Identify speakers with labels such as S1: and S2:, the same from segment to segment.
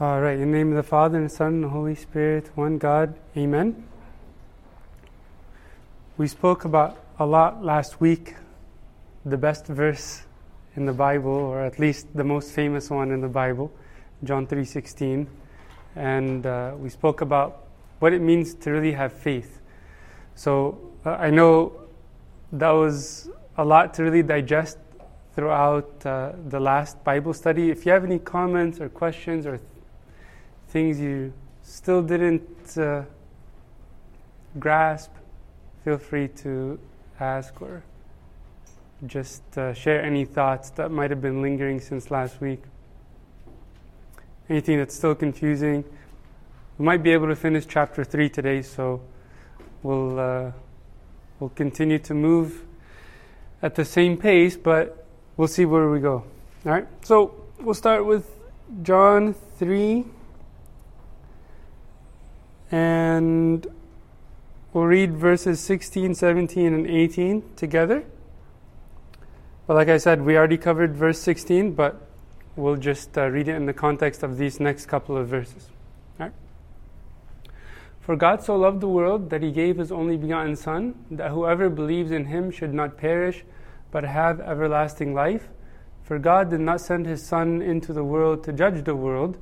S1: All right, in the name of the Father, and the Son, and the Holy Spirit, one God, amen. We spoke about a lot last week, the best verse in the Bible, or at least the most famous one in the Bible, John 3.16. And uh, we spoke about what it means to really have faith. So uh, I know that was a lot to really digest throughout uh, the last Bible study. If you have any comments or questions or things you still didn't uh, grasp, feel free to ask or just uh, share any thoughts that might have been lingering since last week. Anything that's still confusing. We might be able to finish chapter 3 today, so we'll, uh, we'll continue to move at the same pace, but we'll see where we go. All right, so we'll start with John 3 and we'll read verses 16, 17, and 18 together. But like I said, we already covered verse 16, but we'll just uh, read it in the context of these next couple of verses. For God so loved the world that he gave his only begotten Son, that whoever believes in him should not perish, but have everlasting life. For God did not send his Son into the world to judge the world,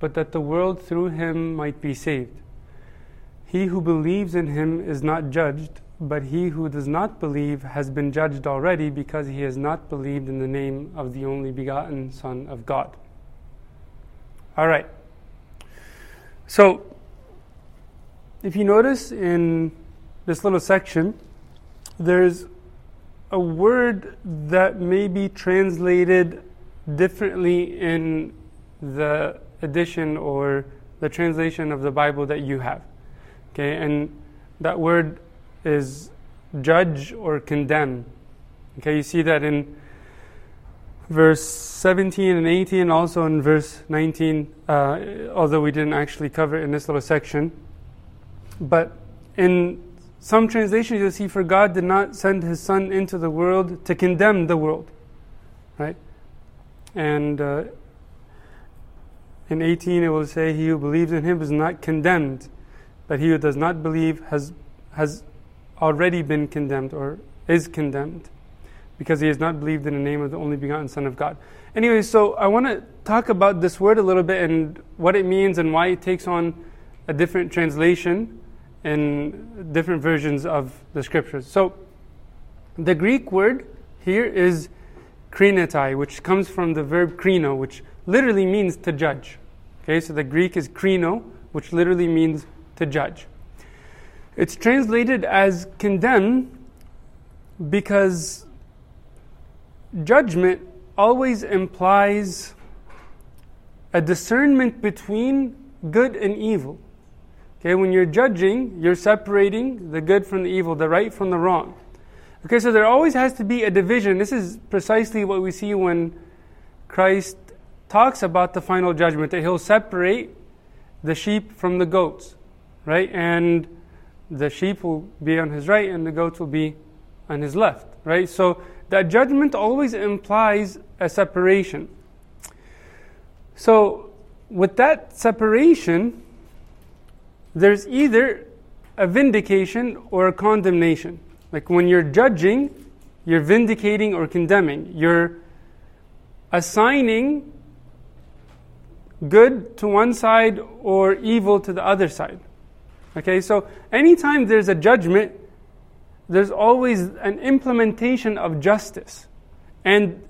S1: but that the world through him might be saved. He who believes in him is not judged, but he who does not believe has been judged already because he has not believed in the name of the only begotten Son of God. All right. So, if you notice in this little section, there's a word that may be translated differently in the edition or the translation of the Bible that you have. Okay, and that word is judge or condemn. Okay, you see that in verse 17 and 18, also in verse 19, uh, although we didn't actually cover it in this little section. But in some translations, you'll see, for God did not send his Son into the world to condemn the world. Right? And uh, in 18, it will say, He who believes in him is not condemned but he who does not believe has, has already been condemned or is condemned because he has not believed in the name of the only begotten Son of God. Anyway, so I want to talk about this word a little bit and what it means and why it takes on a different translation in different versions of the scriptures. So, the Greek word here is krinetai, which comes from the verb krino, which literally means to judge. Okay, so the Greek is krino, which literally means to judge. It's translated as condemn because judgment always implies a discernment between good and evil. Okay, when you're judging, you're separating the good from the evil, the right from the wrong. Okay, so there always has to be a division. This is precisely what we see when Christ talks about the final judgment, that he'll separate the sheep from the goats right? And the sheep will be on his right and the goats will be on his left, right? So that judgment always implies a separation. So with that separation, there's either a vindication or a condemnation. Like when you're judging, you're vindicating or condemning. You're assigning good to one side or evil to the other side. Okay, so anytime there's a judgment, there's always an implementation of justice. And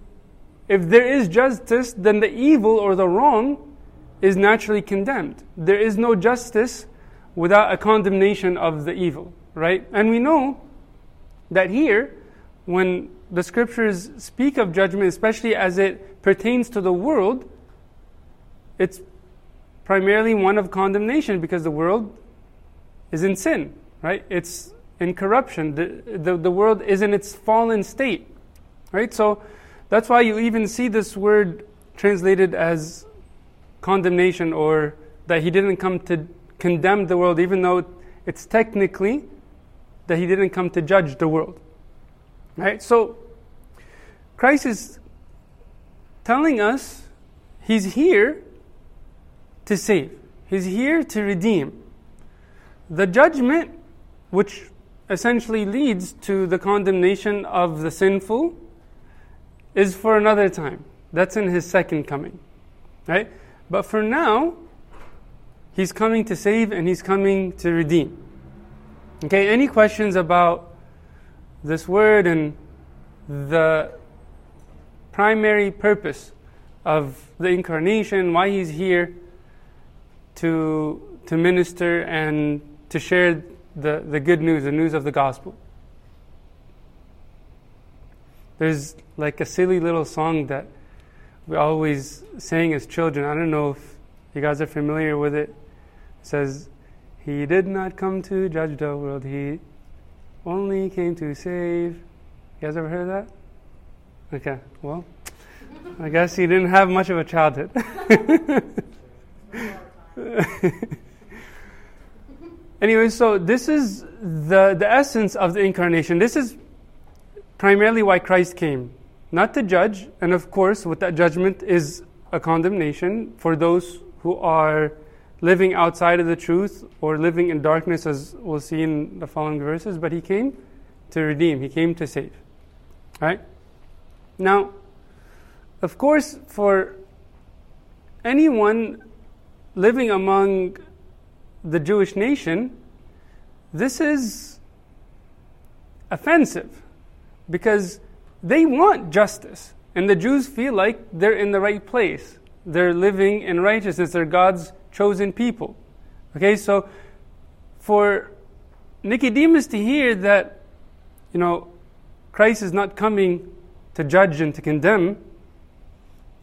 S1: if there is justice, then the evil or the wrong is naturally condemned. There is no justice without a condemnation of the evil, right? And we know that here, when the scriptures speak of judgment, especially as it pertains to the world, it's primarily one of condemnation because the world is in sin, right? It's in corruption. The, the, the world is in its fallen state, right? So that's why you even see this word translated as condemnation or that he didn't come to condemn the world, even though it's technically that he didn't come to judge the world. Right? So Christ is telling us he's here to save. He's here to redeem. The judgment, which essentially leads to the condemnation of the sinful, is for another time. That's in his second coming. Right? But for now, he's coming to save and he's coming to redeem. Okay, any questions about this word and the primary purpose of the incarnation, why he's here to, to minister and to share the, the good news, the news of the gospel. There's like a silly little song that we always sang as children. I don't know if you guys are familiar with it. It says, He did not come to judge the world, He only came to save. You guys ever heard that? Okay, well, I guess he didn't have much of a childhood. anyway, so this is the, the essence of the incarnation. This is primarily why Christ came. Not to judge, and of course, with that judgment is a condemnation for those who are living outside of the truth or living in darkness, as we'll see in the following verses. But he came to redeem, he came to save. Right? Now, of course, for anyone living among the Jewish nation, this is offensive because they want justice. And the Jews feel like they're in the right place. They're living in righteousness. They're God's chosen people. Okay, so for Nicodemus to hear that, you know, Christ is not coming to judge and to condemn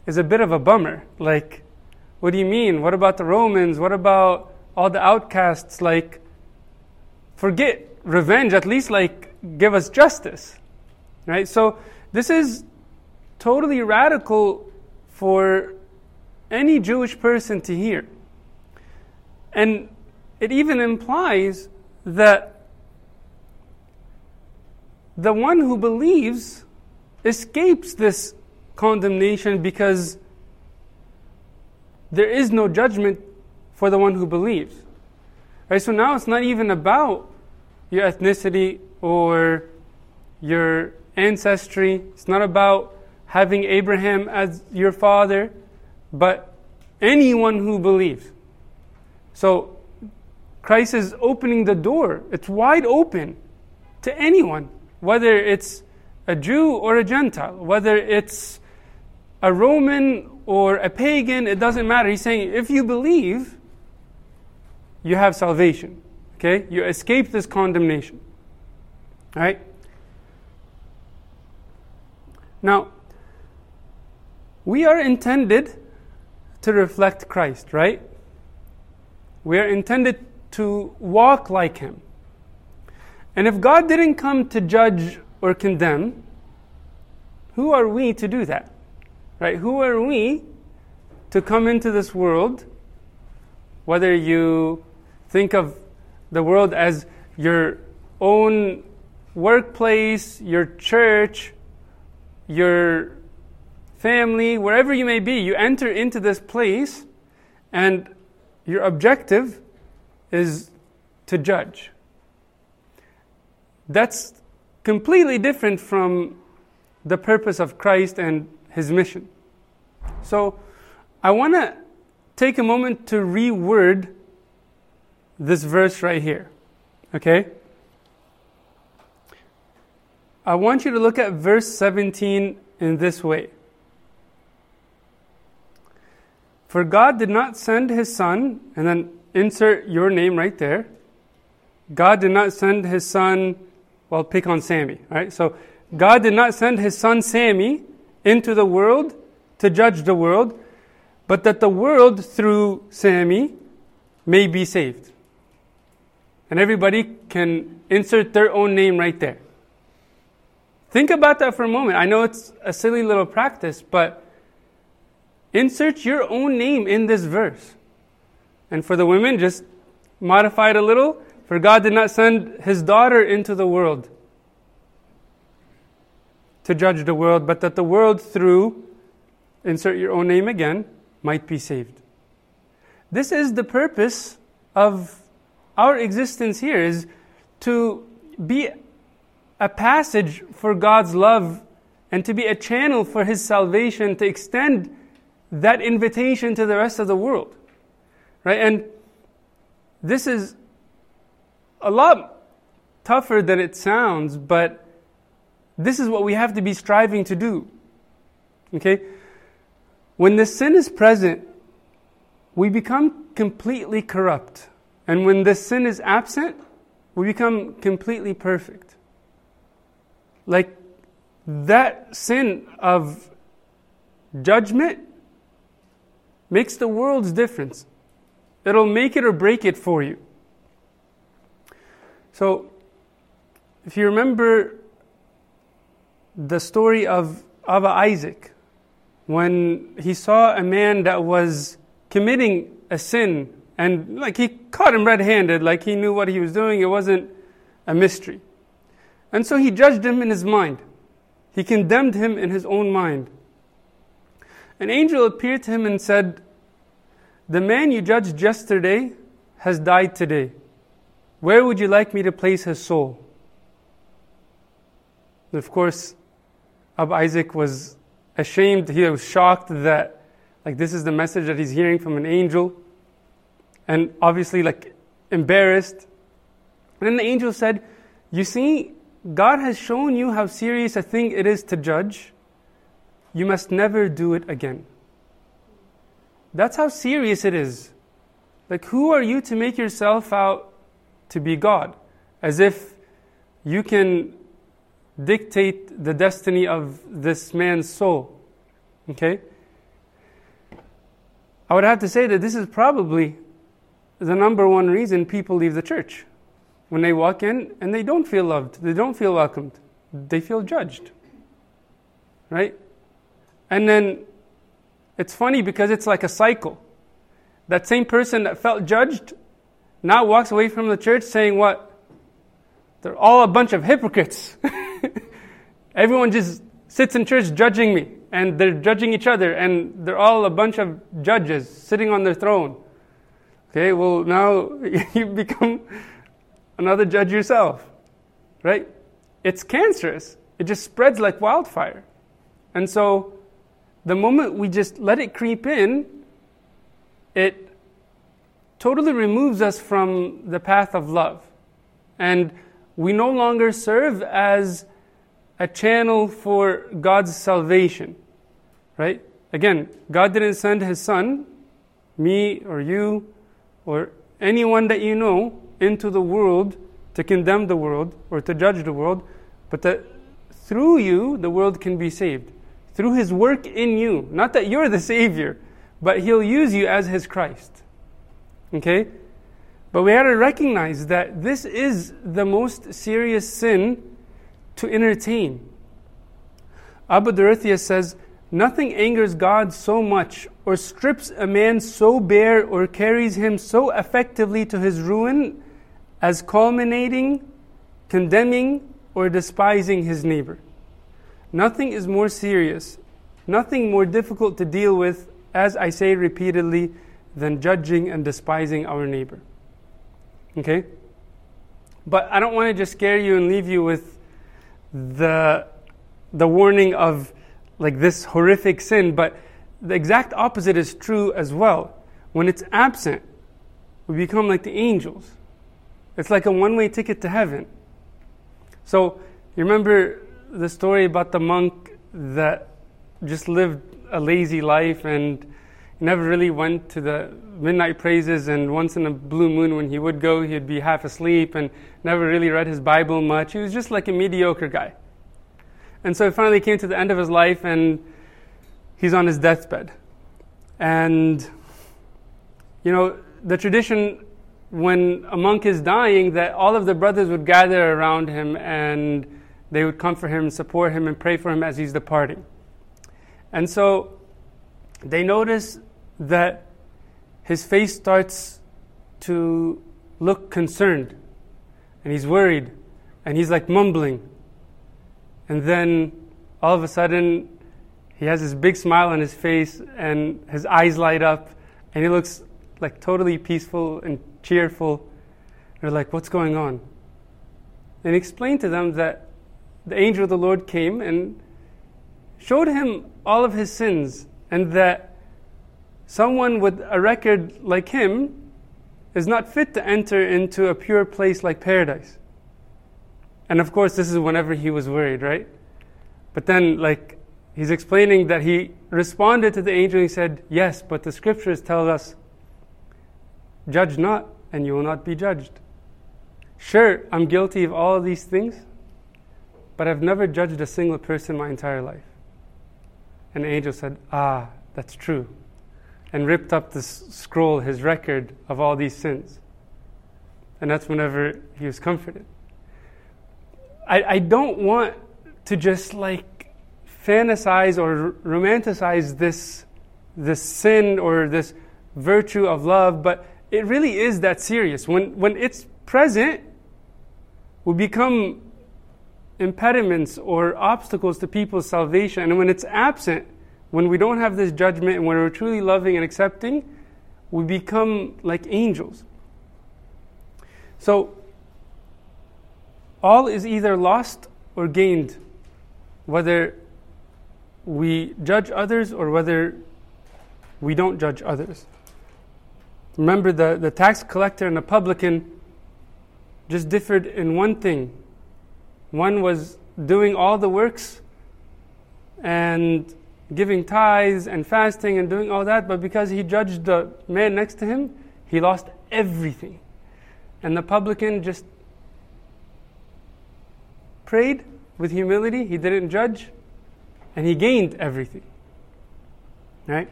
S1: is a bit of a bummer. Like, what do you mean? What about the Romans? What about all the outcasts? Like, forget revenge, at least, like, give us justice. Right? So, this is totally radical for any Jewish person to hear. And it even implies that the one who believes escapes this condemnation because there is no judgment for the one who believes. Right? So now it's not even about your ethnicity or your ancestry. It's not about having Abraham as your father, but anyone who believes. So Christ is opening the door. It's wide open to anyone, whether it's a Jew or a Gentile, whether it's a Roman or a pagan, it doesn't matter. He's saying if you believe, you have salvation. Okay? You escape this condemnation. All right? Now, we are intended to reflect Christ, right? We are intended to walk like Him. And if God didn't come to judge or condemn, who are we to do that? Right? Who are we to come into this world? Whether you think of the world as your own workplace, your church, your family, wherever you may be, you enter into this place and your objective is to judge. That's completely different from the purpose of Christ and his mission. So, I want to take a moment to reword this verse right here. Okay? I want you to look at verse 17 in this way. For God did not send his son, and then insert your name right there. God did not send his son well, pick on Sammy, right? So God did not send his son Sammy into the world to judge the world, but that the world through Sammy may be saved. And everybody can insert their own name right there. Think about that for a moment. I know it's a silly little practice, but insert your own name in this verse. And for the women, just modify it a little for God did not send his daughter into the world to judge the world, but that the world through, insert your own name again, might be saved. this is the purpose of our existence here is to be a passage for God's love and to be a channel for His salvation, to extend that invitation to the rest of the world. Right? And this is a lot tougher than it sounds, but this is what we have to be striving to do. Okay? When the sin is present, we become completely corrupt. And when the sin is absent, we become completely perfect. Like that sin of judgment makes the world's difference. It'll make it or break it for you. So, if you remember the story of Abba Isaac, when he saw a man that was committing a sin, and like he caught him red handed, like he knew what he was doing, it wasn't a mystery. And so he judged him in his mind. He condemned him in his own mind. An angel appeared to him and said, The man you judged yesterday has died today. Where would you like me to place his soul? And of course, Abba Isaac was ashamed. He was shocked that, like, this is the message that he's hearing from an angel. And obviously, like, embarrassed. And then the angel said, You see, God has shown you how serious a thing it is to judge. You must never do it again. That's how serious it is. Like, who are you to make yourself out to be God? As if you can dictate the destiny of this man's soul. Okay? I would have to say that this is probably the number one reason people leave the church when they walk in and they don't feel loved, they don't feel welcomed, they feel judged. Right? And then it's funny because it's like a cycle. That same person that felt judged now walks away from the church saying, What? They're all a bunch of hypocrites. Everyone just sits in church judging me, and they're judging each other, and they're all a bunch of judges sitting on their throne. Okay, well, now you become another judge yourself, right? It's cancerous. It just spreads like wildfire. And so, the moment we just let it creep in, it totally removes us from the path of love. And we no longer serve as a channel for God's salvation, right? Again, God didn't send His Son, me or you, or anyone that you know, into the world to condemn the world or to judge the world, but that through you the world can be saved. Through his work in you. Not that you're the Savior, but he'll use you as his Christ. Okay? But we have to recognize that this is the most serious sin to entertain. Abba Dorothea says, Nothing angers God so much, or strips a man so bare, or carries him so effectively to his ruin as culminating, condemning, or despising his neighbor. Nothing is more serious, nothing more difficult to deal with, as I say repeatedly, than judging and despising our neighbor. Okay? But I don't want to just scare you and leave you with the, the warning of like this horrific sin, but the exact opposite is true as well. When it's absent, we become like the angels. It's like a one way ticket to heaven. So, you remember the story about the monk that just lived a lazy life and never really went to the midnight praises, and once in a blue moon, when he would go, he'd be half asleep and never really read his Bible much. He was just like a mediocre guy. And so he finally came to the end of his life and he's on his deathbed. And, you know, the tradition when a monk is dying, that all of the brothers would gather around him and they would comfort him, support him, and pray for him as he's departing. And so they notice that his face starts to look concerned and he's worried and he's like mumbling. And then all of a sudden, he has this big smile on his face and his eyes light up and he looks like totally peaceful and cheerful. They're like, What's going on? And he explained to them that the angel of the Lord came and showed him all of his sins and that someone with a record like him is not fit to enter into a pure place like paradise. And of course, this is whenever he was worried, right? But then, like, he's explaining that he responded to the angel he said, Yes, but the scriptures tell us, judge not, and you will not be judged. Sure, I'm guilty of all of these things, but I've never judged a single person my entire life. And the angel said, Ah, that's true. And ripped up the scroll, his record of all these sins. And that's whenever he was comforted. I, I don't want to just like fantasize or romanticize this, this sin or this virtue of love, but it really is that serious. When, when it's present, we become impediments or obstacles to people's salvation. And when it's absent, when we don't have this judgment and when we're truly loving and accepting, we become like angels. So, all is either lost or gained, whether we judge others or whether we don't judge others. Remember, the, the tax collector and the publican just differed in one thing. One was doing all the works and giving tithes and fasting and doing all that, but because he judged the man next to him, he lost everything. And the publican just prayed with humility, he didn't judge, and he gained everything. Right?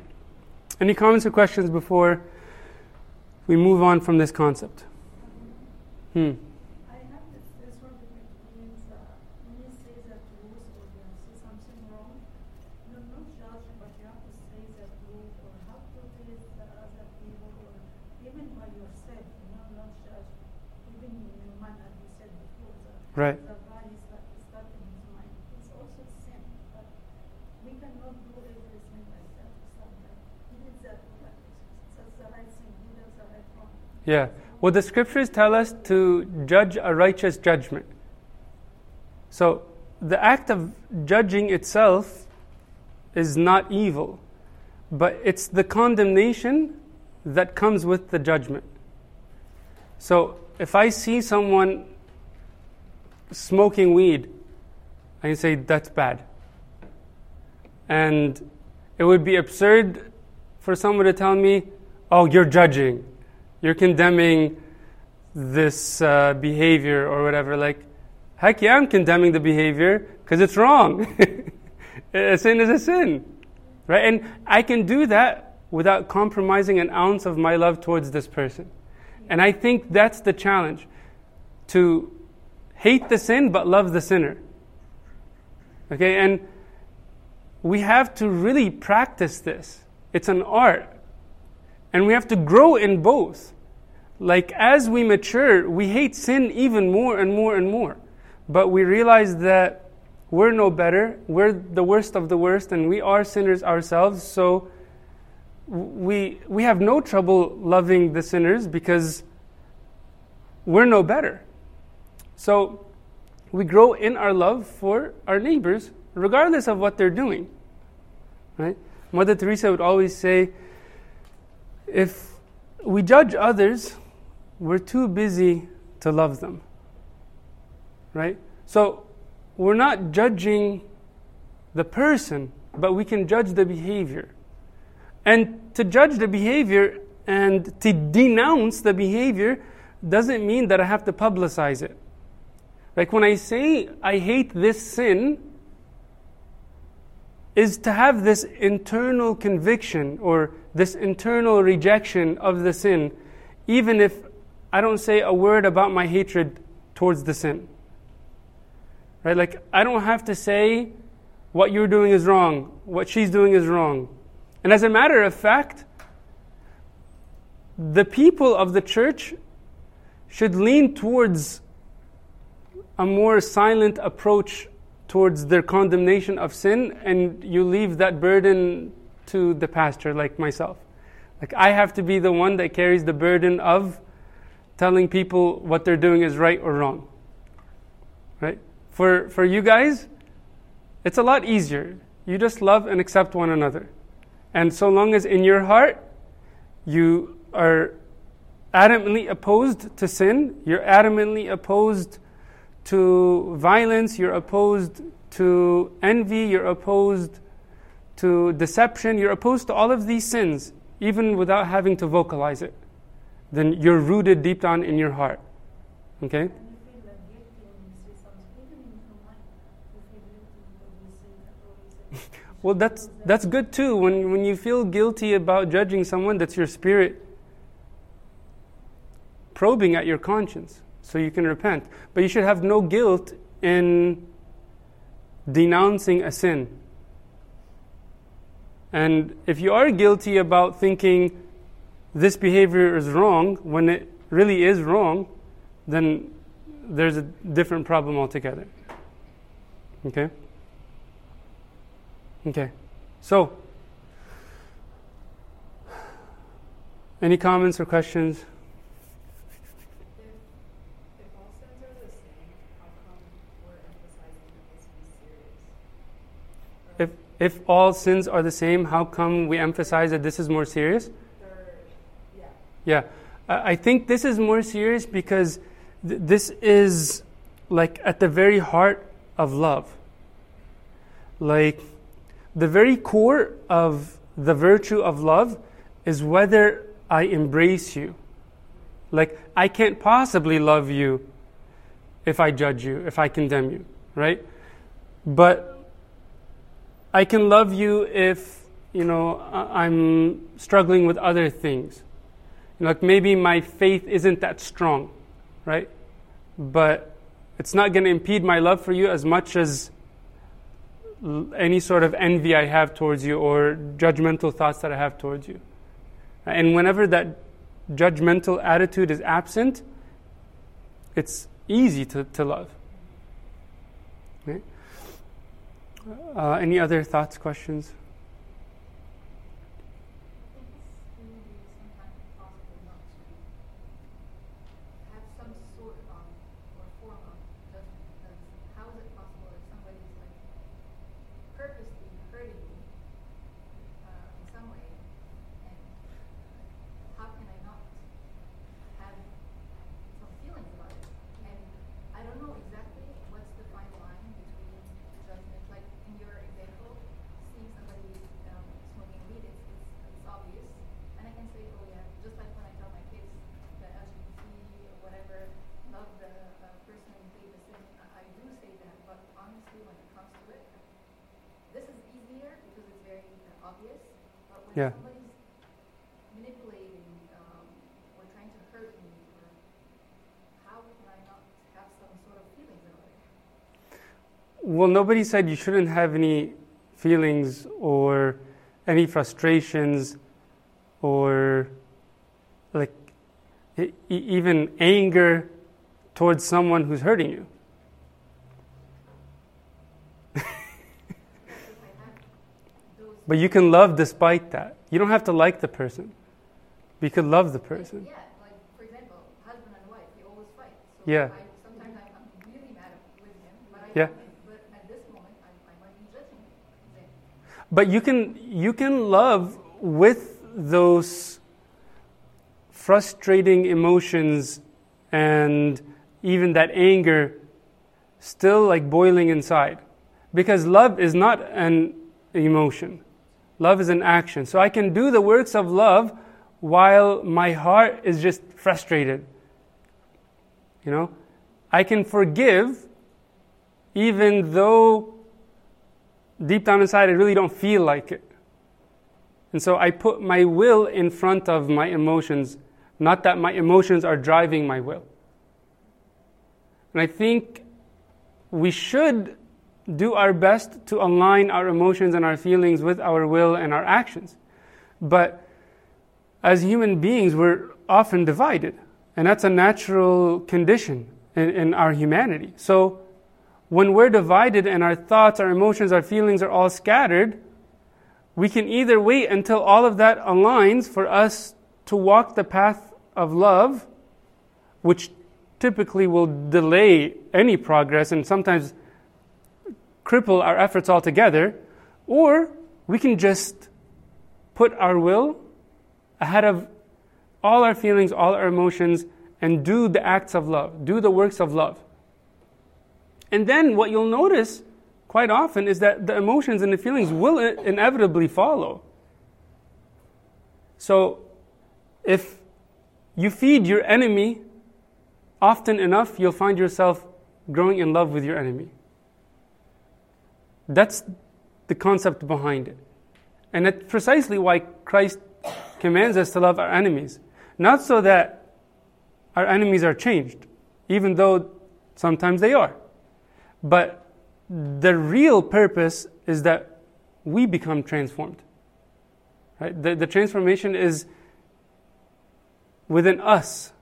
S1: Any comments or questions before we move on from this concept? Hmm.
S2: I have this this one with me to means uh when you say that rules or you see something wrong, you know, not judge, but you have to say that rules or have to say that other people or even by yourself, you know not judge even in the man that you said before that.
S1: Right. Yeah. Well, the scriptures tell us to judge a righteous judgment. So, the act of judging itself is not evil, but it's the condemnation that comes with the judgment. So, if I see someone smoking weed, I can say that's bad. And it would be absurd for someone to tell me, oh, you're judging, you're condemning this uh, behavior or whatever. Like, heck yeah, I'm condemning the behavior because it's wrong. a sin is a sin. Right? And I can do that without compromising an ounce of my love towards this person. And I think that's the challenge to hate the sin but love the sinner. Okay, and we have to really practice this. It's an art. And we have to grow in both. Like as we mature, we hate sin even more and more and more. But we realize that we're no better. We're the worst of the worst, and we are sinners ourselves. So we, we have no trouble loving the sinners because we're no better. So we grow in our love for our neighbors, regardless of what they're doing. Right? Mother Teresa would always say, if we judge others, we're too busy to love them. Right? So we're not judging the person, but we can judge the behavior. And to judge the behavior and to denounce the behavior doesn't mean that I have to publicize it. Like when I say I hate this sin, is to have this internal conviction or this internal rejection of the sin, even if I don't say a word about my hatred towards the sin. Right? Like, I don't have to say what you're doing is wrong, what she's doing is wrong. And as a matter of fact, the people of the church should lean towards a more silent approach towards their condemnation of sin, and you leave that burden to the pastor, like myself. Like, I have to be the one that carries the burden of telling people what they're doing is right or wrong. Right? For, for you guys, it's a lot easier. You just love and accept one another. And so long as in your heart you are adamantly opposed to sin, you're adamantly opposed to violence, you're opposed to envy, you're opposed to deception, you're opposed to all of these sins, even without having to vocalize it, then you're rooted deep down in your heart. Okay? Well, that's, that's good too. When, when you feel guilty about judging someone, that's your spirit probing at your conscience so you can repent. But you should have no guilt in denouncing a sin. And if you are guilty about thinking this behavior is wrong when it really is wrong, then there's a different problem altogether. Okay? Okay. So, any comments or questions? If, all sins are the same, how come we emphasize that this is more serious?
S2: yeah.
S1: Yeah. I think this is more serious because th- this is like at the very heart of love. Like, the very core of the virtue of love is whether I embrace you. Like, I can't possibly love you if I judge you, if I condemn you, right? But I can love you if, you know, I'm struggling with other things. like maybe my faith isn't that strong, right? But it's not going to impede my love for you as much as any sort of envy I have towards you or judgmental thoughts that I have towards you. And whenever that judgmental attitude is absent, it's easy to, to love. Okay? Uh, any other thoughts, questions? Yeah.
S2: manipulating um, or trying to hurt me, or how can I not have some sort of feelings about it?
S1: Well, nobody said you shouldn't have any feelings or any frustrations or like e- even anger towards someone who's hurting you. But you can love despite that. You don't have to like the person. You could love the person.
S2: Yeah, like for example, husband and wife, they always fight. So
S1: yeah.
S2: I, sometimes I'm really mad with him, but I
S1: yeah.
S2: but at this moment I, I might be judging him.
S1: But you can you can love with those frustrating emotions and even that anger still like boiling inside. Because love is not an emotion. Love is an action. So I can do the works of love while my heart is just frustrated. You know? I can forgive even though deep down inside I really don't feel like it. And so I put my will in front of my emotions, not that my emotions are driving my will. And I think we should do our best to align our emotions and our feelings with our will and our actions. But as human beings, we're often divided. And that's a natural condition in, in, our humanity. So when we're divided and our thoughts, our emotions, our feelings are all scattered, we can either wait until all of that aligns for us to walk the path of love, which typically will delay any progress and sometimes cripple our efforts altogether, or we can just put our will ahead of all our feelings, all our emotions, and do the acts of love, do the works of love. And then what you'll notice quite often is that the emotions and the feelings will inevitably follow. So if you feed your enemy often enough, you'll find yourself growing in love with your enemy. That's the concept behind it. And that's precisely why Christ commands us to love our enemies. Not so that our enemies are changed, even though sometimes they are. But the real purpose is that we become transformed. Right? The, the transformation is within us.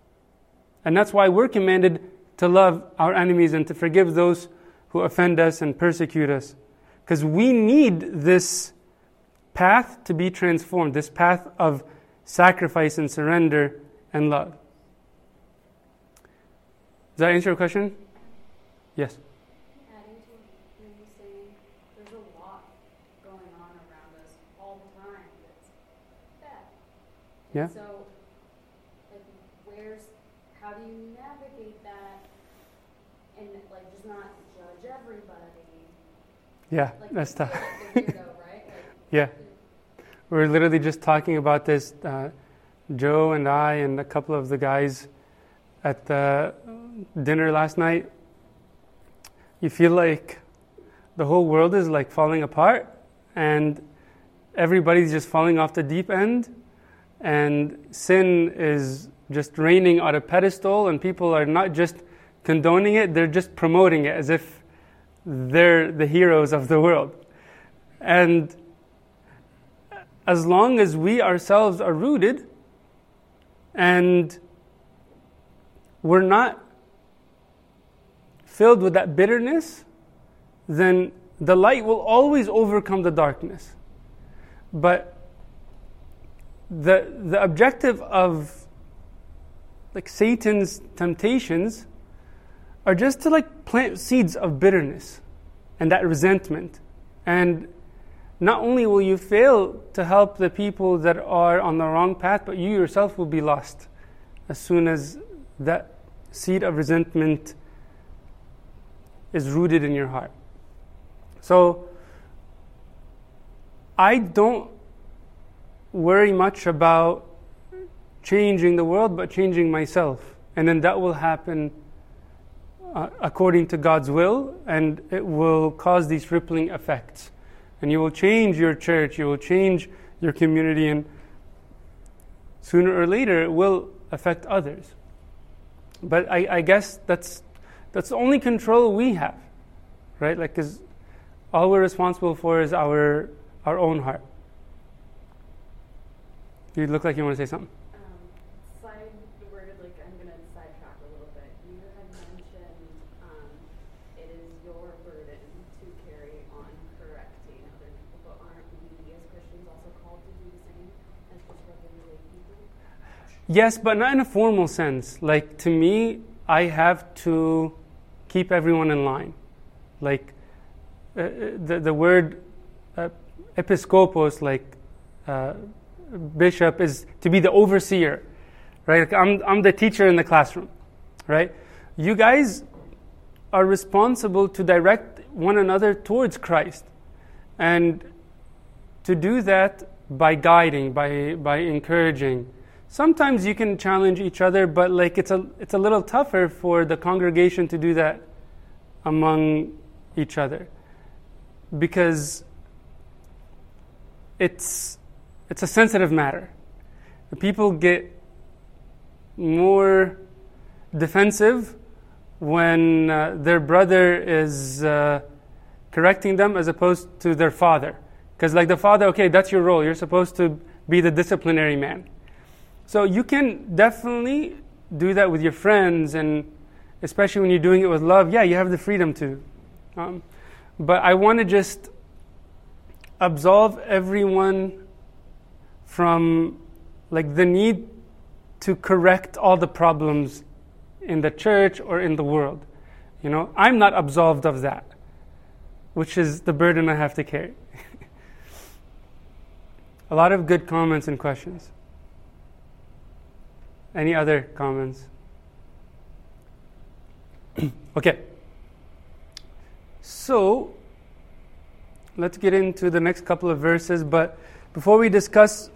S1: And that's why we're commanded to love our enemies and to forgive those who offend us and persecute us. Because we need this path to be transformed, this path of sacrifice and surrender and love. Does that answer your question? Yes.
S2: Adding to what you saying, there's a lot going on around us all the time that's bad.
S1: Yeah.
S2: So, like, where's, how do you navigate that and, like, just not judge everybody?
S1: Yeah,
S2: Like,
S1: that's tough.
S2: like weirdo, right? Like,
S1: Yeah. We were literally just talking about this, uh, Joe and I and a couple of the guys at the dinner last night. You feel like the whole world is like falling apart and everybody's just falling off the deep end and sin is just reigning on a pedestal and people are not just condoning it, they're just promoting it as if they're the heroes of the world. And as long as we ourselves are rooted and we're not filled with that bitterness, then the light will always overcome the darkness. But the, the objective of like Satan's temptations are just to like plant seeds of bitterness and that resentment. And not only will you fail to help the people that are on the wrong path, but you yourself will be lost as soon as that seed of resentment is rooted in your heart. So, I don't worry much about changing the world, but changing myself. And then that will happen uh, according to God's will, and it will cause these rippling effects. And you will change your church, you will change your community, and sooner or later it will affect others. But I, I guess that's, that's the only control we have, right? Like, because all we're responsible for is our, our own heart. You look like you want to say something.
S3: Um, side word, like I'm gonna sidetrack a little bit. You had mentioned um, it is your burden to carry on correcting other people, but aren't we as Christians also called to do the same as just regular people?
S1: Yes, but not in a formal sense. Like, to me, I have to keep everyone in line. Like, uh, the, the word uh, episcopos, like uh, bishop, is to be the overseer, right? I'm, I'm the teacher in the classroom, right? You guys are responsible to direct one another towards Christ. And to do that by guiding, by, by encouraging. Sometimes you can challenge each other, but like it's a, it's a little tougher for the congregation to do that among each other because it's, it's a sensitive matter. People get more defensive when uh, their brother is uh, correcting them as opposed to their father. Because, like the father, okay, that's your role. You're supposed to be the disciplinary man. So, you can definitely do that with your friends, and especially when you're doing it with love, yeah, you have the freedom to. Um, but I want to just absolve everyone from like the need to correct all the problems in the church or in the world. You know, I'm not absolved of that, which is the burden I have to carry. A lot of good comments and questions. Any other comments? okay. So, let's get into the next couple of verses, but before we discuss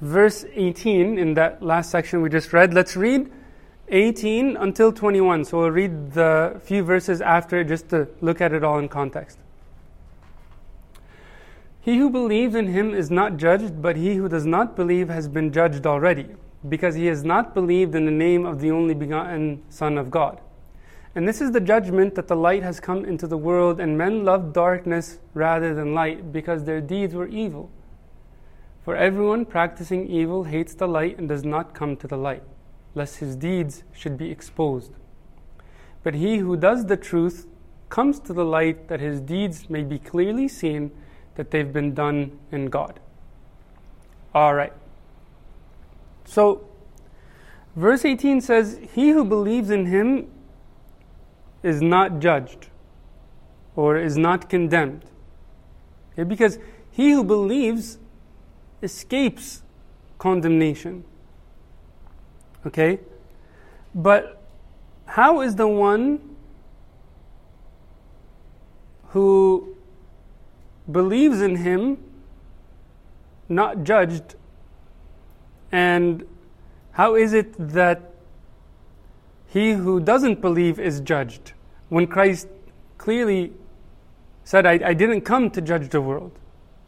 S1: verse 18 in that last section we just read, let's read 18 until 21. So we'll read the few verses after just to look at it all in context. He who believes in him is not judged, but he who does not believe has been judged already, because he has not believed in the name of the only begotten Son of God. And this is the judgment that the light has come into the world, and men loved darkness rather than light, because their deeds were evil. For everyone practicing evil hates the light and does not come to the light, lest his deeds should be exposed. But he who does the truth comes to the light that his deeds may be clearly seen that they've been done in God. All right. So, verse 18 says, He who believes in him is not judged or is not condemned. Okay? Because he who believes escapes condemnation. Okay? But how is the one who believes in him not judged? And how is it that he who doesn't believe is judged when Christ clearly said, I, I didn't come to judge the world?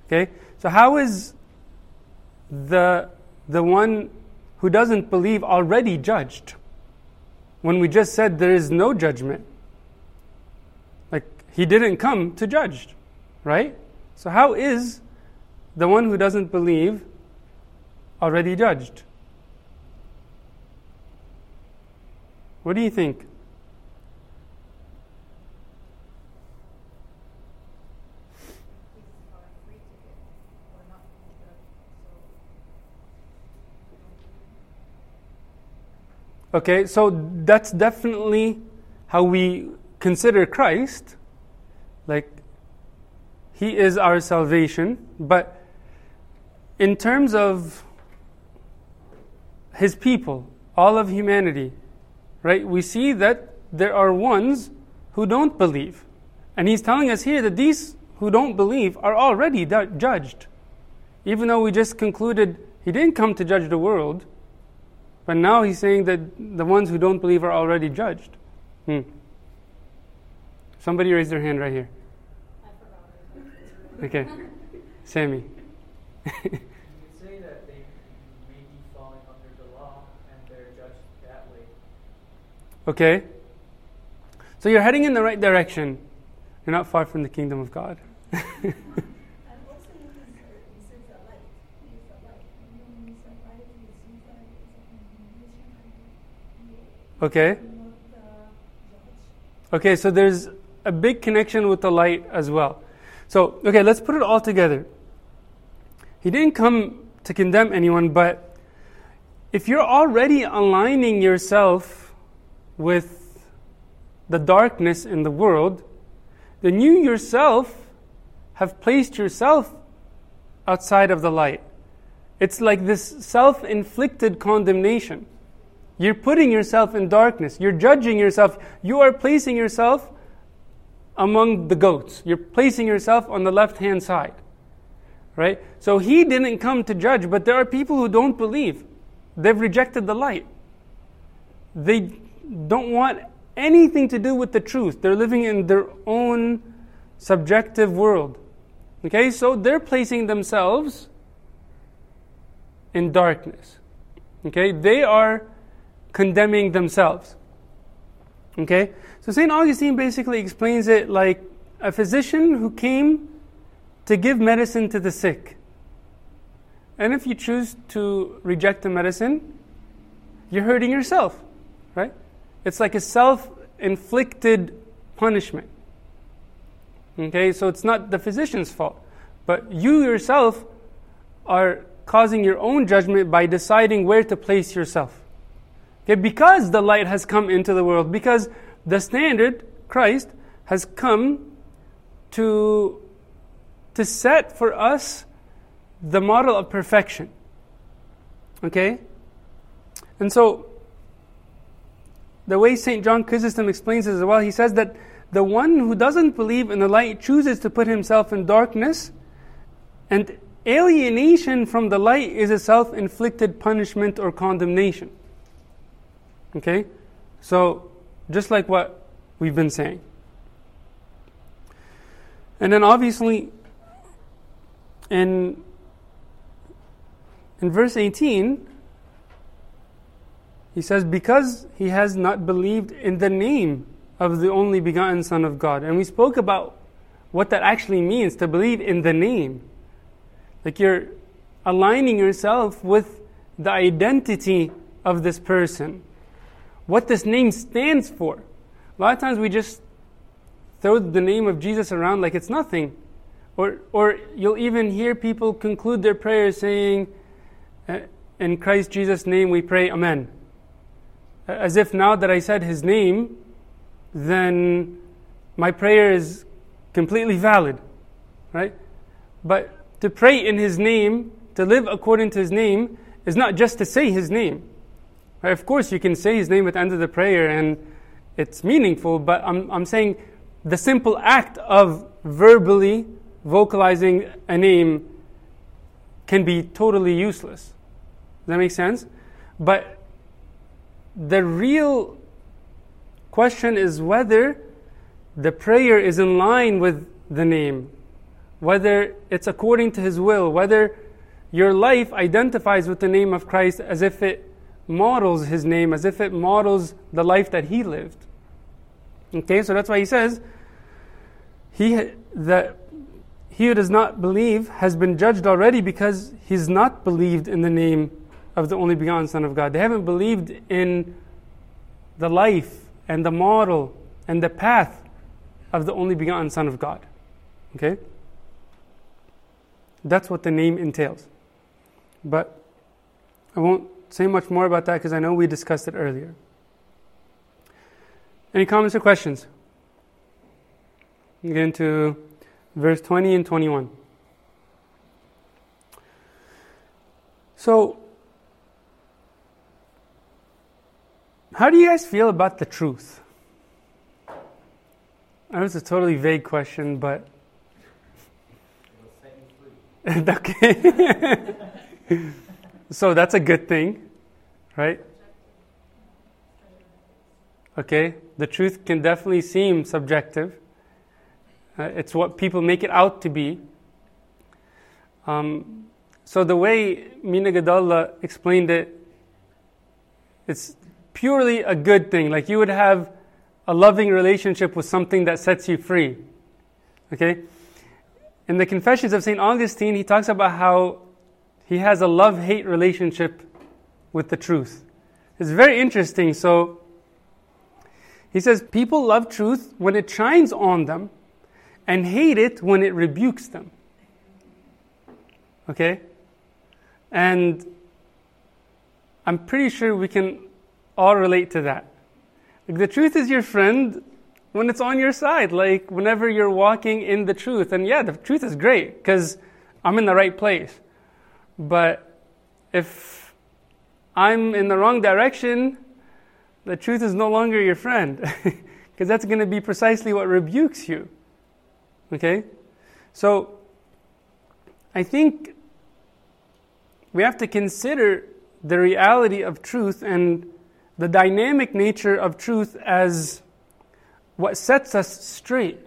S1: Okay? So, how is the, the one who doesn't believe already judged when we just said there is no judgment? Like, he didn't come to judge, right? So, how is the one who doesn't believe already judged? What do you think?
S2: He's uh, free to get or not to be judged. So
S1: Okay, so that's definitely how we consider Christ. Like, He is our salvation. But in terms of His people, all of humanity, right, we see that there are ones who don't believe. And He's telling us here that these who don't believe are already judged. Even though we just concluded He didn't come to judge the world. But now he's saying that the ones who don't believe are already judged. Hmm. Somebody raise their hand right here. Okay. Sammy.
S4: Say that they may be falling under the law and they're judged that way.
S1: Okay. So you're heading in the right direction. You're not far from the kingdom of God.
S2: And also, it is, uh, it says the light. He is the light. And when we survive, he sees that it's a condemnation and he
S1: Okay. Okay, so there's a big connection with the light as well. So, okay, let's put it all together. He didn't come to condemn anyone, but if you're already aligning yourself with the darkness in the world, then you yourself have placed yourself outside of the light. It's like this self inflicted condemnation. You're putting yourself in darkness. You're judging yourself. You are placing yourself among the goats. You're placing yourself on the left hand side. Right? So he didn't come to judge, but there are people who don't believe. They've rejected the light. They don't want anything to do with the truth. They're living in their own subjective world. Okay? So they're placing themselves in darkness. Okay? They are condemning themselves. Okay? So St. Augustine basically explains it like a physician who came to give medicine to the sick. And if you choose to reject the medicine, you're hurting yourself, right? It's like a self inflicted punishment. Okay, so it's not the physician's fault. But you yourself are causing your own judgment by deciding where to place yourself. Okay, because the light has come into the world, because the standard, Christ, has come to, to set for us the model of perfection. Okay? And so, the way St. John Chrysostom explains this as well, he says that the one who doesn't believe in the light chooses to put himself in darkness, and alienation from the light is a self inflicted punishment or condemnation. Okay? So, just like what we've been saying. And then obviously, in, in verse 18, he says, Because he has not believed in the name of the only begotten Son of God. And we spoke about what that actually means to believe in the name. Like you're aligning yourself with the identity of this person, what this name stands for. A lot of times we just throw the name of Jesus around like it's nothing. Or, or you'll even hear people conclude their prayers saying, uh, In Christ Jesus' name we pray, Amen. As if now that I said his name, then my prayer is completely valid. Right? But to pray in his name, to live according to his name, is not just to say his name. Of course, you can say his name at the end of the prayer and it's meaningful, but I'm, I'm saying the simple act of verbally vocalizing a name can be totally useless. Does that make sense? But the real question is whether the prayer is in line with the name, whether it's according to His will, whether your life identifies with the name of Christ as if it models His name, as if it models the life that He lived. Okay, so that's why He says, he, that he who does not believe has been judged already because he's not believed in the name of the only begotten Son of God. They haven't believed in the life and the model and the path of the only begotten Son of God. Okay? That's what the name entails. But I won't say much more about that because I know we discussed it earlier. Any comments or questions? get into verse 20 and 21. So, how do you guys feel about the truth? I know it's a totally vague question, but. okay. so that's a good thing, right? Okay, the truth can definitely seem subjective. Uh, it's what people make it out to be. Um, so the way Mina Gadalla explained it, it's purely a good thing. Like you would have a loving relationship with something that sets you free. Okay? In the Confessions of St. Augustine, he talks about how he has a love hate relationship with the truth. It's very interesting. So, he says, People love truth when it shines on them and hate it when it rebukes them. Okay? And I'm pretty sure we can all relate to that. Like the truth is your friend when it's on your side, like whenever you're walking in the truth. And yeah, the truth is great because I'm in the right place. But if I'm in the wrong direction, the truth is no longer your friend because that's going to be precisely what rebukes you. Okay? So, I think we have to consider the reality of truth and the dynamic nature of truth as what sets us straight.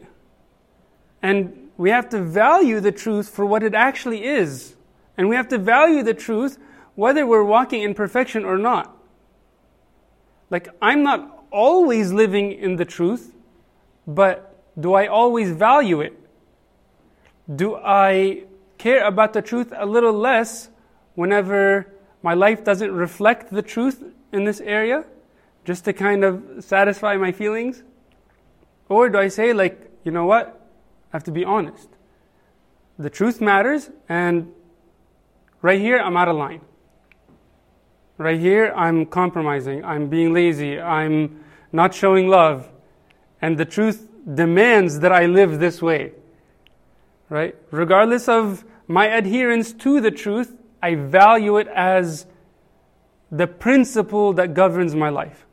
S1: And we have to value the truth for what it actually is. And we have to value the truth whether we're walking in perfection or not. Like, I'm not always living in the truth, but do I always value it? Do I care about the truth a little less whenever my life doesn't reflect the truth in this area, just to kind of satisfy my feelings? Or do I say, like, you know what? I have to be honest. the truth matters, and right here I'm out of line. Right here I'm compromising, I'm being lazy, I'm not showing love, and the truth demands that I live this way. Right? Regardless of my adherence to the truth, I value it as the principle that governs my life.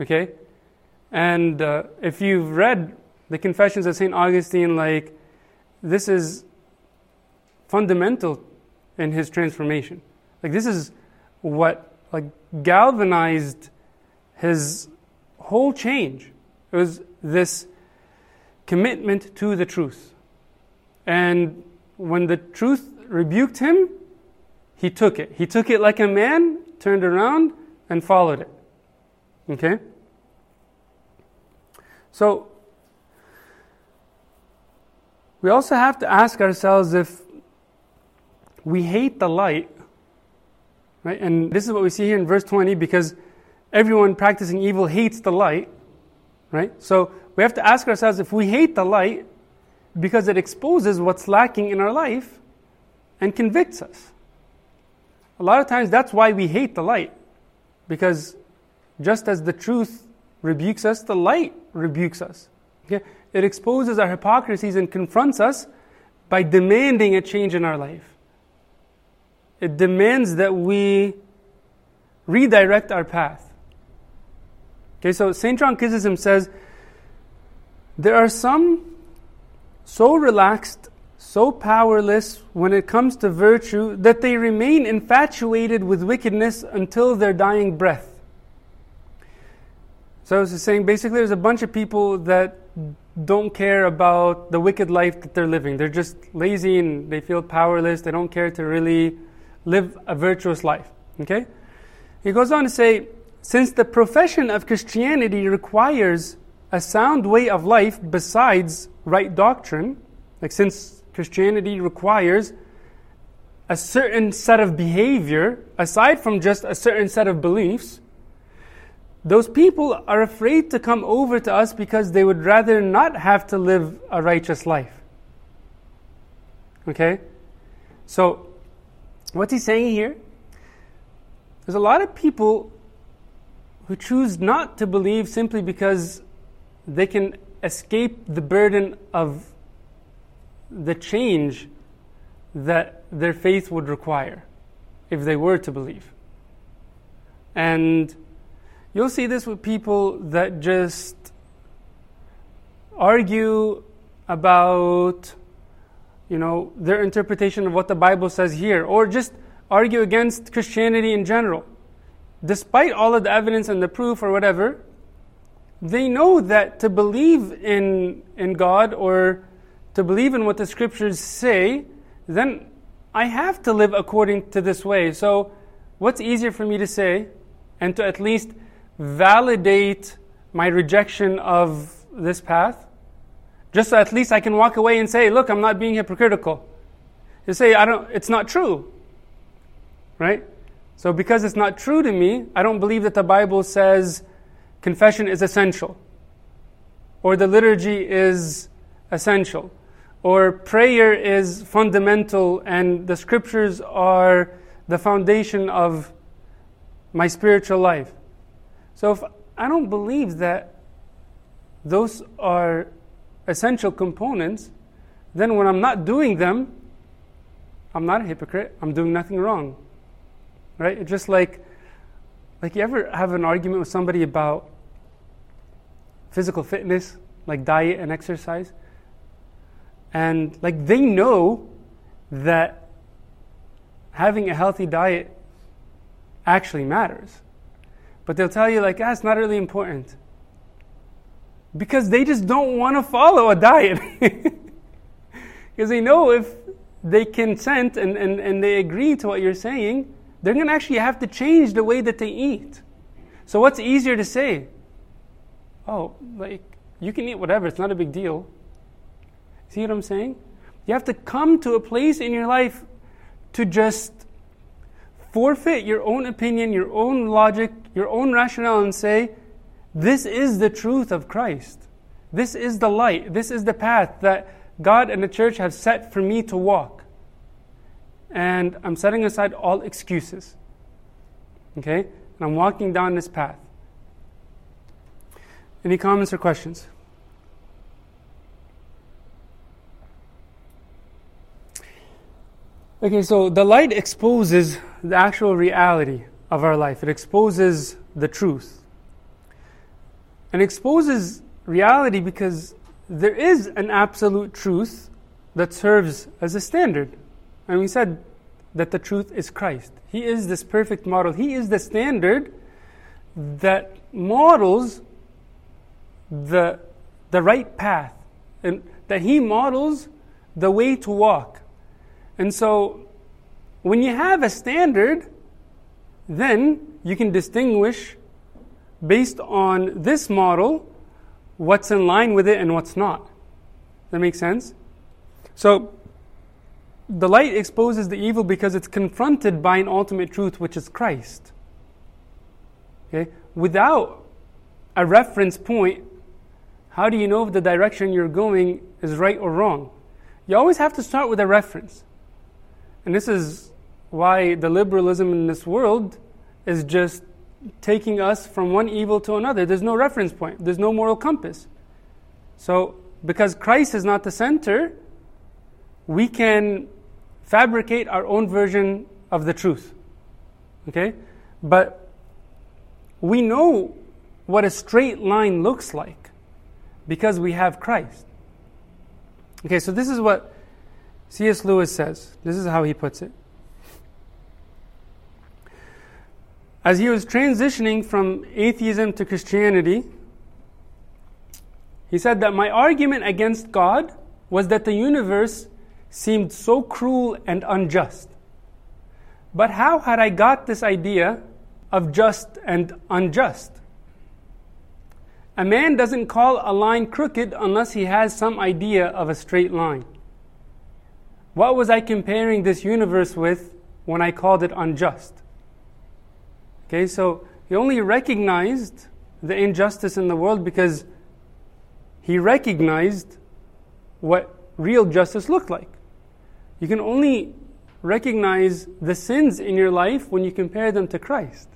S1: Okay? And uh, if you've read the Confessions of St. Augustine, like, this is fundamental in his transformation. Like, this is what, like, galvanized his whole change. It was this commitment to the truth. And when the truth rebuked him, he took it. He took it like a man, turned around, and followed it. Okay? So, we also have to ask ourselves if we hate the light, right? And this is what we see here in verse 20 because everyone practicing evil hates the light, right? So, we have to ask ourselves if we hate the light because it exposes what's lacking in our life and convicts us. A lot of times that's why we hate the light because just as the truth rebukes us, the light rebukes us. Okay? It exposes our hypocrisies and confronts us by demanding a change in our life. It demands that we redirect our path. Okay, so St. John Chrysostom says there are some so relaxed, so powerless when it comes to virtue that they remain infatuated with wickedness until their dying breath. So I was saying basically there's a bunch of people that don't care about the wicked life that they're living. They're just lazy and they feel powerless. They don't care to really live a virtuous life. Okay? He goes on to say, since the profession of Christianity requires a sound way of life besides right doctrine, like since Christianity requires a certain set of behavior aside from just a certain set of beliefs, those people are afraid to come over to us because they would rather not have to live a righteous life. Okay? So, what's he saying here? There's a lot of people who choose not to believe simply because they can escape the burden of the change that their faith would require if they were to believe. And You'll see this with people that just argue about you know their interpretation of what the Bible says here or just argue against Christianity in general. Despite all of the evidence and the proof or whatever, they know that to believe in in God or to believe in what the scriptures say, then I have to live according to this way. So, what's easier for me to say and to at least validate my rejection of this path, just so at least I can walk away and say, look, I'm not being hypocritical. You say, I don't, it's not true. Right? So because it's not true to me, I don't believe that the Bible says confession is essential. Or the liturgy is essential. Or prayer is fundamental and the scriptures are the foundation of my spiritual life. So if I don't believe that those are essential components, then when I'm not doing them, I'm not a hypocrite. I'm doing nothing wrong. Right? It's just like like you ever have an argument with somebody about physical fitness, like diet and exercise? And like they know that having a healthy diet actually matters. But they'll tell you, like, ah, it's not really important. Because they just don't want to follow a diet. Because they know if they consent and, and, and they agree to what you're saying, they're going to actually have to change the way that they eat. So, what's easier to say? Oh, like, you can eat whatever, it's not a big deal. See what I'm saying? You have to come to a place in your life to just forfeit your own opinion, your own logic, your own rationale, and say, This is the truth of Christ. This is the light. This is the path that God and the church have set for me to walk. And I'm setting aside all excuses. Okay? And I'm walking down this path. Any comments or questions? Okay, so the light exposes the actual reality of our life. It exposes the truth. And exposes reality because there is an absolute truth that serves as a standard. And we said that the truth is Christ. He is this perfect model. He is the standard that models the, the right path, and that He models the way to walk. And so, when you have a standard, then you can distinguish based on this model what's in line with it and what's not. That makes sense? So, the light exposes the evil because it's confronted by an ultimate truth, which is Christ. Okay? Without a reference point, how do you know if the direction you're going is right or wrong? You always have to start with a reference. And this is why the liberalism in this world is just taking us from one evil to another. There's no reference point, there's no moral compass. So, because Christ is not the center, we can fabricate our own version of the truth. Okay? But we know what a straight line looks like because we have Christ. Okay, so this is what C.S. Lewis says. This is how he puts it. As he was transitioning from atheism to Christianity, he said that my argument against God was that the universe seemed so cruel and unjust. But how had I got this idea of just and unjust? A man doesn't call a line crooked unless he has some idea of a straight line. What was I comparing this universe with when I called it unjust? Okay, so he only recognized the injustice in the world because he recognized what real justice looked like. You can only recognize the sins in your life when you compare them to Christ.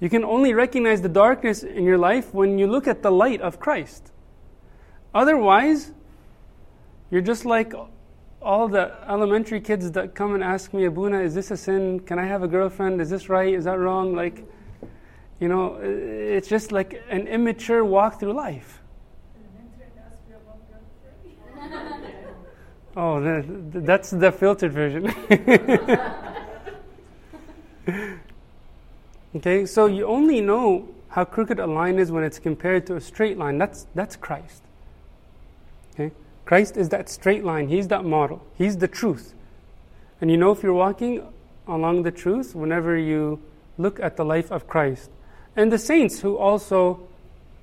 S1: You can only recognize the darkness in your life when you look at the light of Christ. Otherwise, you're just like all the elementary kids that come and ask me, Abuna, is this a sin? Can I have a girlfriend? Is this right? Is that wrong? Like, you know, it's just like an immature walk through life. Oh, that's the filtered version. okay, so you only know how crooked a line is when it's compared to a straight line. That's, that's Christ. Christ is that straight line. He's that model. He's the truth. And you know if you're walking along the truth whenever you look at the life of Christ. And the saints who also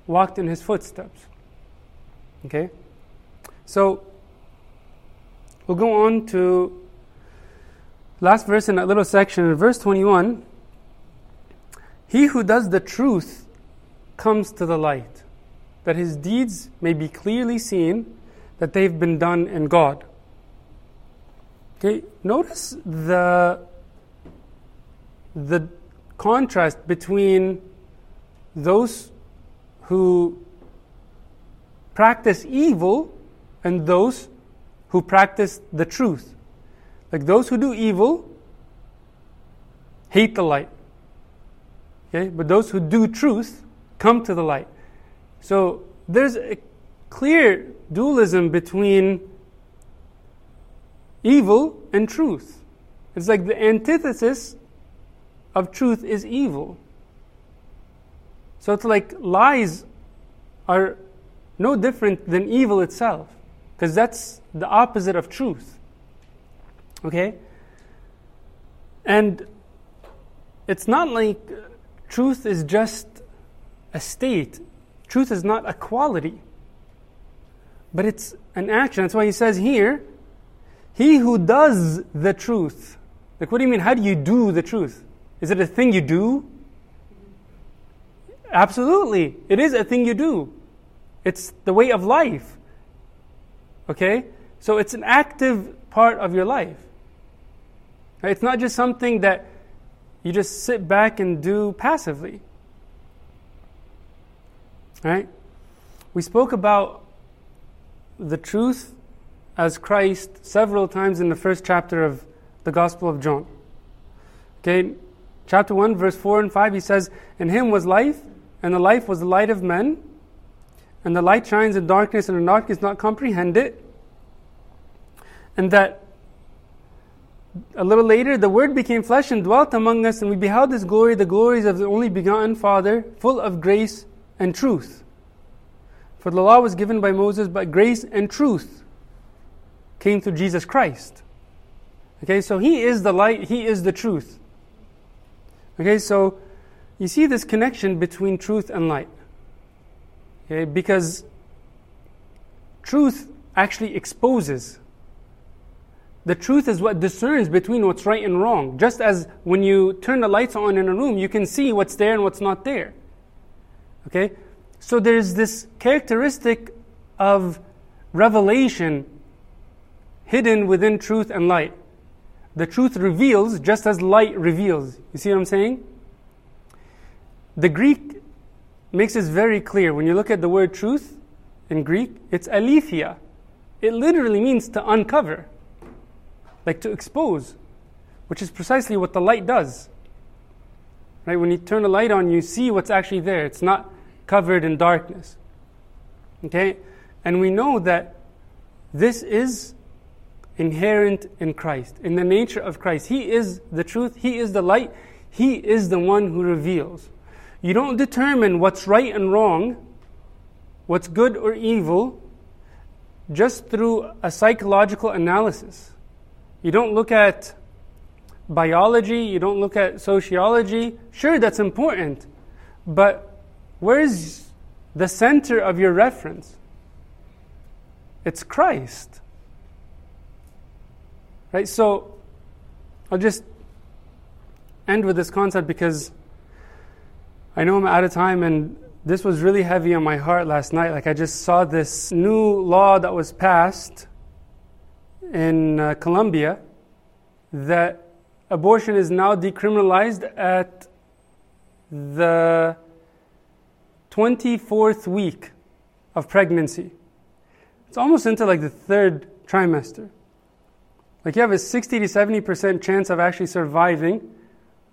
S1: walked in his footsteps. Okay? So, we'll go on to last verse in that little section, in verse 21. He who does the truth comes to the light, that his deeds may be clearly seen that they've been done in God. Okay, notice the the contrast between those who practice evil and those who practice the truth. Like those who do evil hate the light. Okay? But those who do truth come to the light. So there's a clear dualism between evil and truth. It's like the antithesis of truth is evil. So it's like lies are no different than evil itself, because that's the opposite of truth. Okay? And it's not like uh, truth is just a state, truth is not a quality but it's an action. That's why he says here, he who does the truth. Like, what do you mean? How do you do the truth? Is it a thing you do? Absolutely. It is a thing you do. It's the way of life. Okay? So it's an active part of your life. It's not just something that you just sit back and do passively. Right? We spoke about the truth as Christ several times in the first chapter of the Gospel of John. Okay, chapter 1, verse 4 and 5, he says, In him was life, and the life was the light of men, and the light shines in darkness, and the darkness not comprehend it. And that a little later, the Word became flesh and dwelt among us, and we beheld His glory, the glories of the only begotten Father, full of grace and truth. For the law was given by Moses, but grace and truth came through Jesus Christ. Okay, so He is the light, He is the truth. Okay, so you see this connection between truth and light. Okay, because truth actually exposes. The truth is what discerns between what's right and wrong. Just as when you turn the lights on in a room, you can see what's there and what's not there. Okay? So there's this characteristic of revelation hidden within truth and light. The truth reveals just as light reveals. You see what I'm saying? The Greek makes this very clear. When you look at the word truth in Greek, it's aletheia. It literally means to uncover, like to expose, which is precisely what the light does. Right? When you turn the light on, you see what's actually there. It's not covered in darkness. Okay? And we know that this is inherent in Christ, in the nature of Christ. He is the truth, He is the light, He is the one who reveals. You don't determine what's right and wrong, what's good or evil, just through a psychological analysis. You don't look at biology, you don't look at sociology. Sure, that's important, but where's the center of your reference? It's Christ. Right? So, I'll just end with this concept because I know I'm out of time and this was really heavy on my heart last night. Like, I just saw this new law that was passed in uh, Colombia that abortion is now decriminalized at the 24th week of pregnancy. It's almost into like the third trimester. Like you have a 60 to 70% chance of actually surviving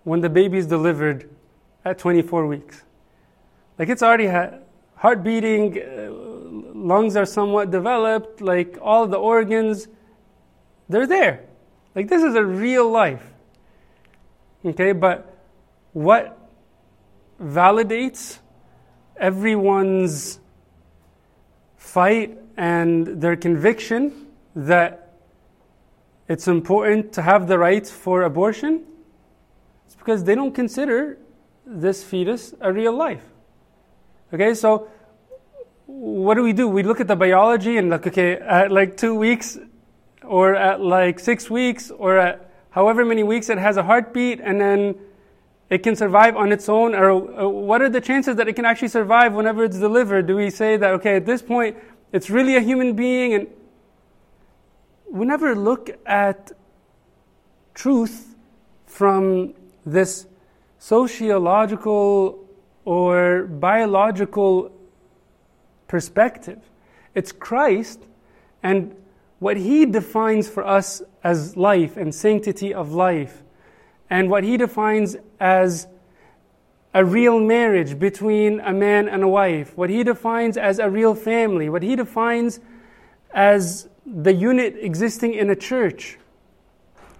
S1: when the baby is delivered at 24 weeks. Like it's already had heart beating, uh, lungs are somewhat developed, like all the organs, they're there. Like this is a real life. Okay, but what validates everyone's fight and their conviction that it's important to have the right for abortion? It's because they don't consider this fetus a real life. Okay, so what do we do? We look at the biology and like, okay, at like two weeks or at like six weeks or at however many weeks it has a heartbeat and then it can survive on its own or uh, what are the chances that it can actually survive whenever it's delivered? Do we say that, okay, at this point, it's really a human being and we never look at truth from this sociological or biological perspective. It's Christ and what He defines for us as life and sanctity of life, and what He defines as a real marriage between a man and a wife, what He defines as a real family, what He defines as the unit existing in a church.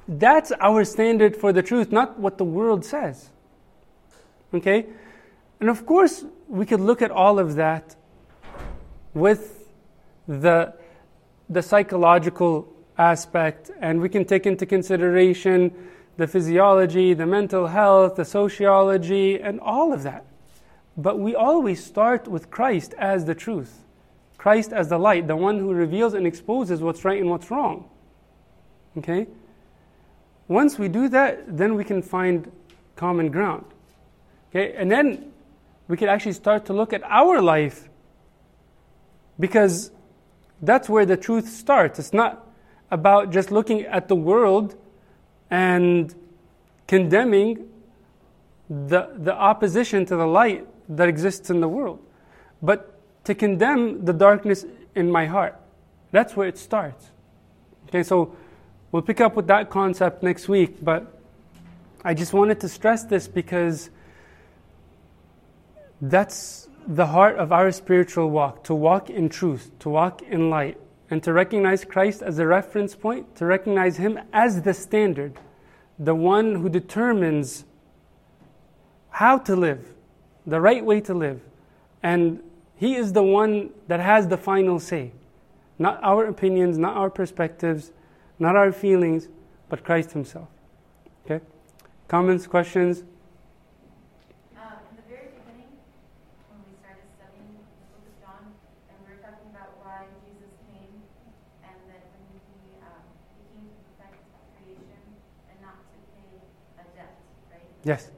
S1: That's our standard for the truth, not what the world says. Okay? And of course, we could look at all of that with the, the psychological aspect, and we can take into consideration the physiology, the mental health, the sociology, and all of that. But we always start with Christ as the truth. Christ as the light, the one who reveals and exposes what's right and what's wrong. Okay? Once we do that, then we can find common ground. Okay, and then we can actually start to look at our life because That's where the truth starts. It's not about just looking at the world and condemning the, the opposition to the light that exists in the world, but to condemn the darkness in my heart. That's where it starts. Okay, so we'll pick up with that concept next week, but I just wanted to stress this because that's the heart of our spiritual walk to walk in truth, to walk in light, and to recognize Christ as a reference point, to recognize Him as the standard, the one who determines how to live, the right way to live. And He is the one that has the final say. Not our opinions, not our perspectives, not our feelings, but Christ Himself. Okay? Comments, questions?
S5: Uh, in the very beginning, when we started studying the book of John, and we were talking about why Jesus came, and that when he, um, he came to perfect creation and not to pay a debt, right?
S1: Yes.
S5: Because who is he paying a debt to?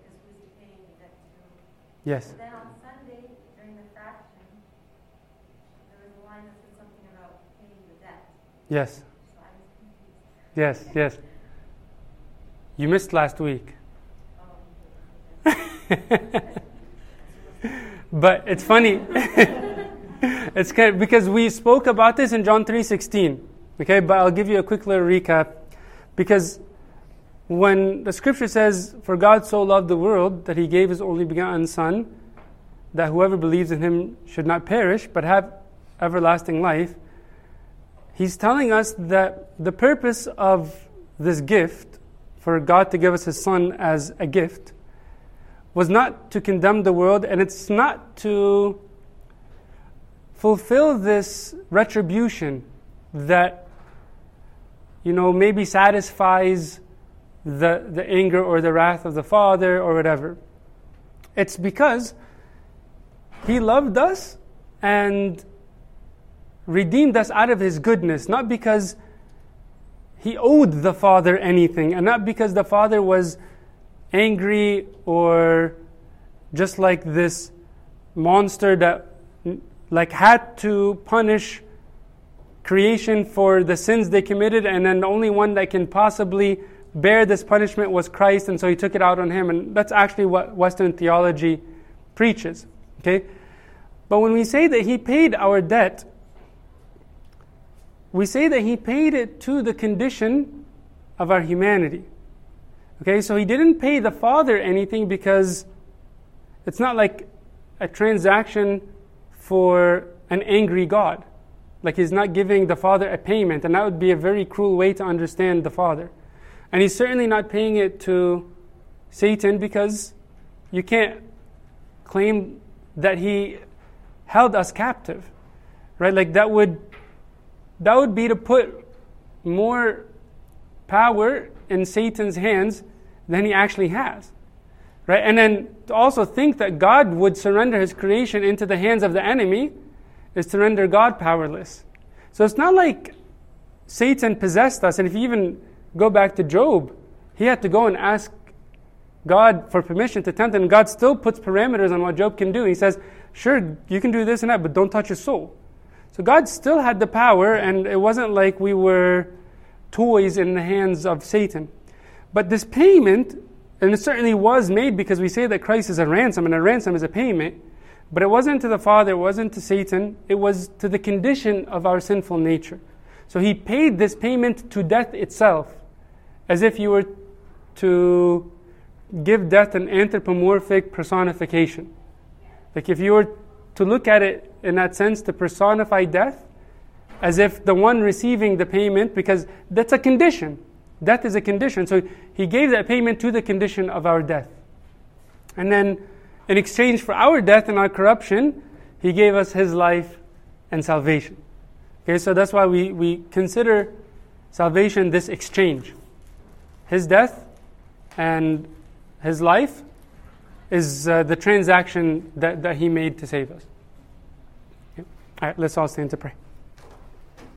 S1: Yes.
S5: Then on Sunday, during the fraction, there was a line that said something about paying the debt.
S1: Yes.
S5: So I was confused.
S1: Yes. Yes. You missed last week. but it's funny. it's kind of, because we spoke about this in John 3:16. Okay, but I'll give you a quick little recap because when the scripture says for God so loved the world that he gave his only begotten son that whoever believes in him should not perish but have everlasting life he's telling us that the purpose of this gift for God to give us his son as a gift was not to condemn the world, and it's not to fulfill this retribution that, you know, maybe satisfies the, the anger or the wrath of the Father or whatever. It's because He loved us and redeemed us out of His goodness, not because He owed the Father anything, and not because the Father was angry or just like this monster that like had to punish creation for the sins they committed and then the only one that can possibly bear this punishment was Christ and so he took it out on him and that's actually what western theology preaches okay but when we say that he paid our debt we say that he paid it to the condition of our humanity Okay, so he didn't pay the father anything because it's not like a transaction for an angry God. Like he's not giving the father a payment, and that would be a very cruel way to understand the father. And he's certainly not paying it to Satan because you can't claim that he held us captive. Right? Like that would that would be to put more power in Satan's hands than he actually has. Right? And then to also think that God would surrender his creation into the hands of the enemy is to render God powerless. So it's not like Satan possessed us. And if you even go back to Job, he had to go and ask God for permission to tempt. And God still puts parameters on what Job can do. He says, Sure, you can do this and that, but don't touch his soul. So God still had the power, and it wasn't like we were toys in the hands of Satan. But this payment, and it certainly was made because we say that Christ is a ransom, and a ransom is a payment, but it wasn't to the Father, it wasn't to Satan, it was to the condition of our sinful nature. So he paid this payment to death itself, as if you were to give death an anthropomorphic personification. Like if you were to look at it in that sense, to personify death, as if the one receiving the payment, because that's a condition. Death is a condition. So he gave that payment to the condition of our death. And then, in exchange for our death and our corruption, he gave us his life and salvation. Okay, so that's why we, we consider salvation this exchange. His death and his life is uh, the transaction that, that he made to save us. All right, let's all stand to pray.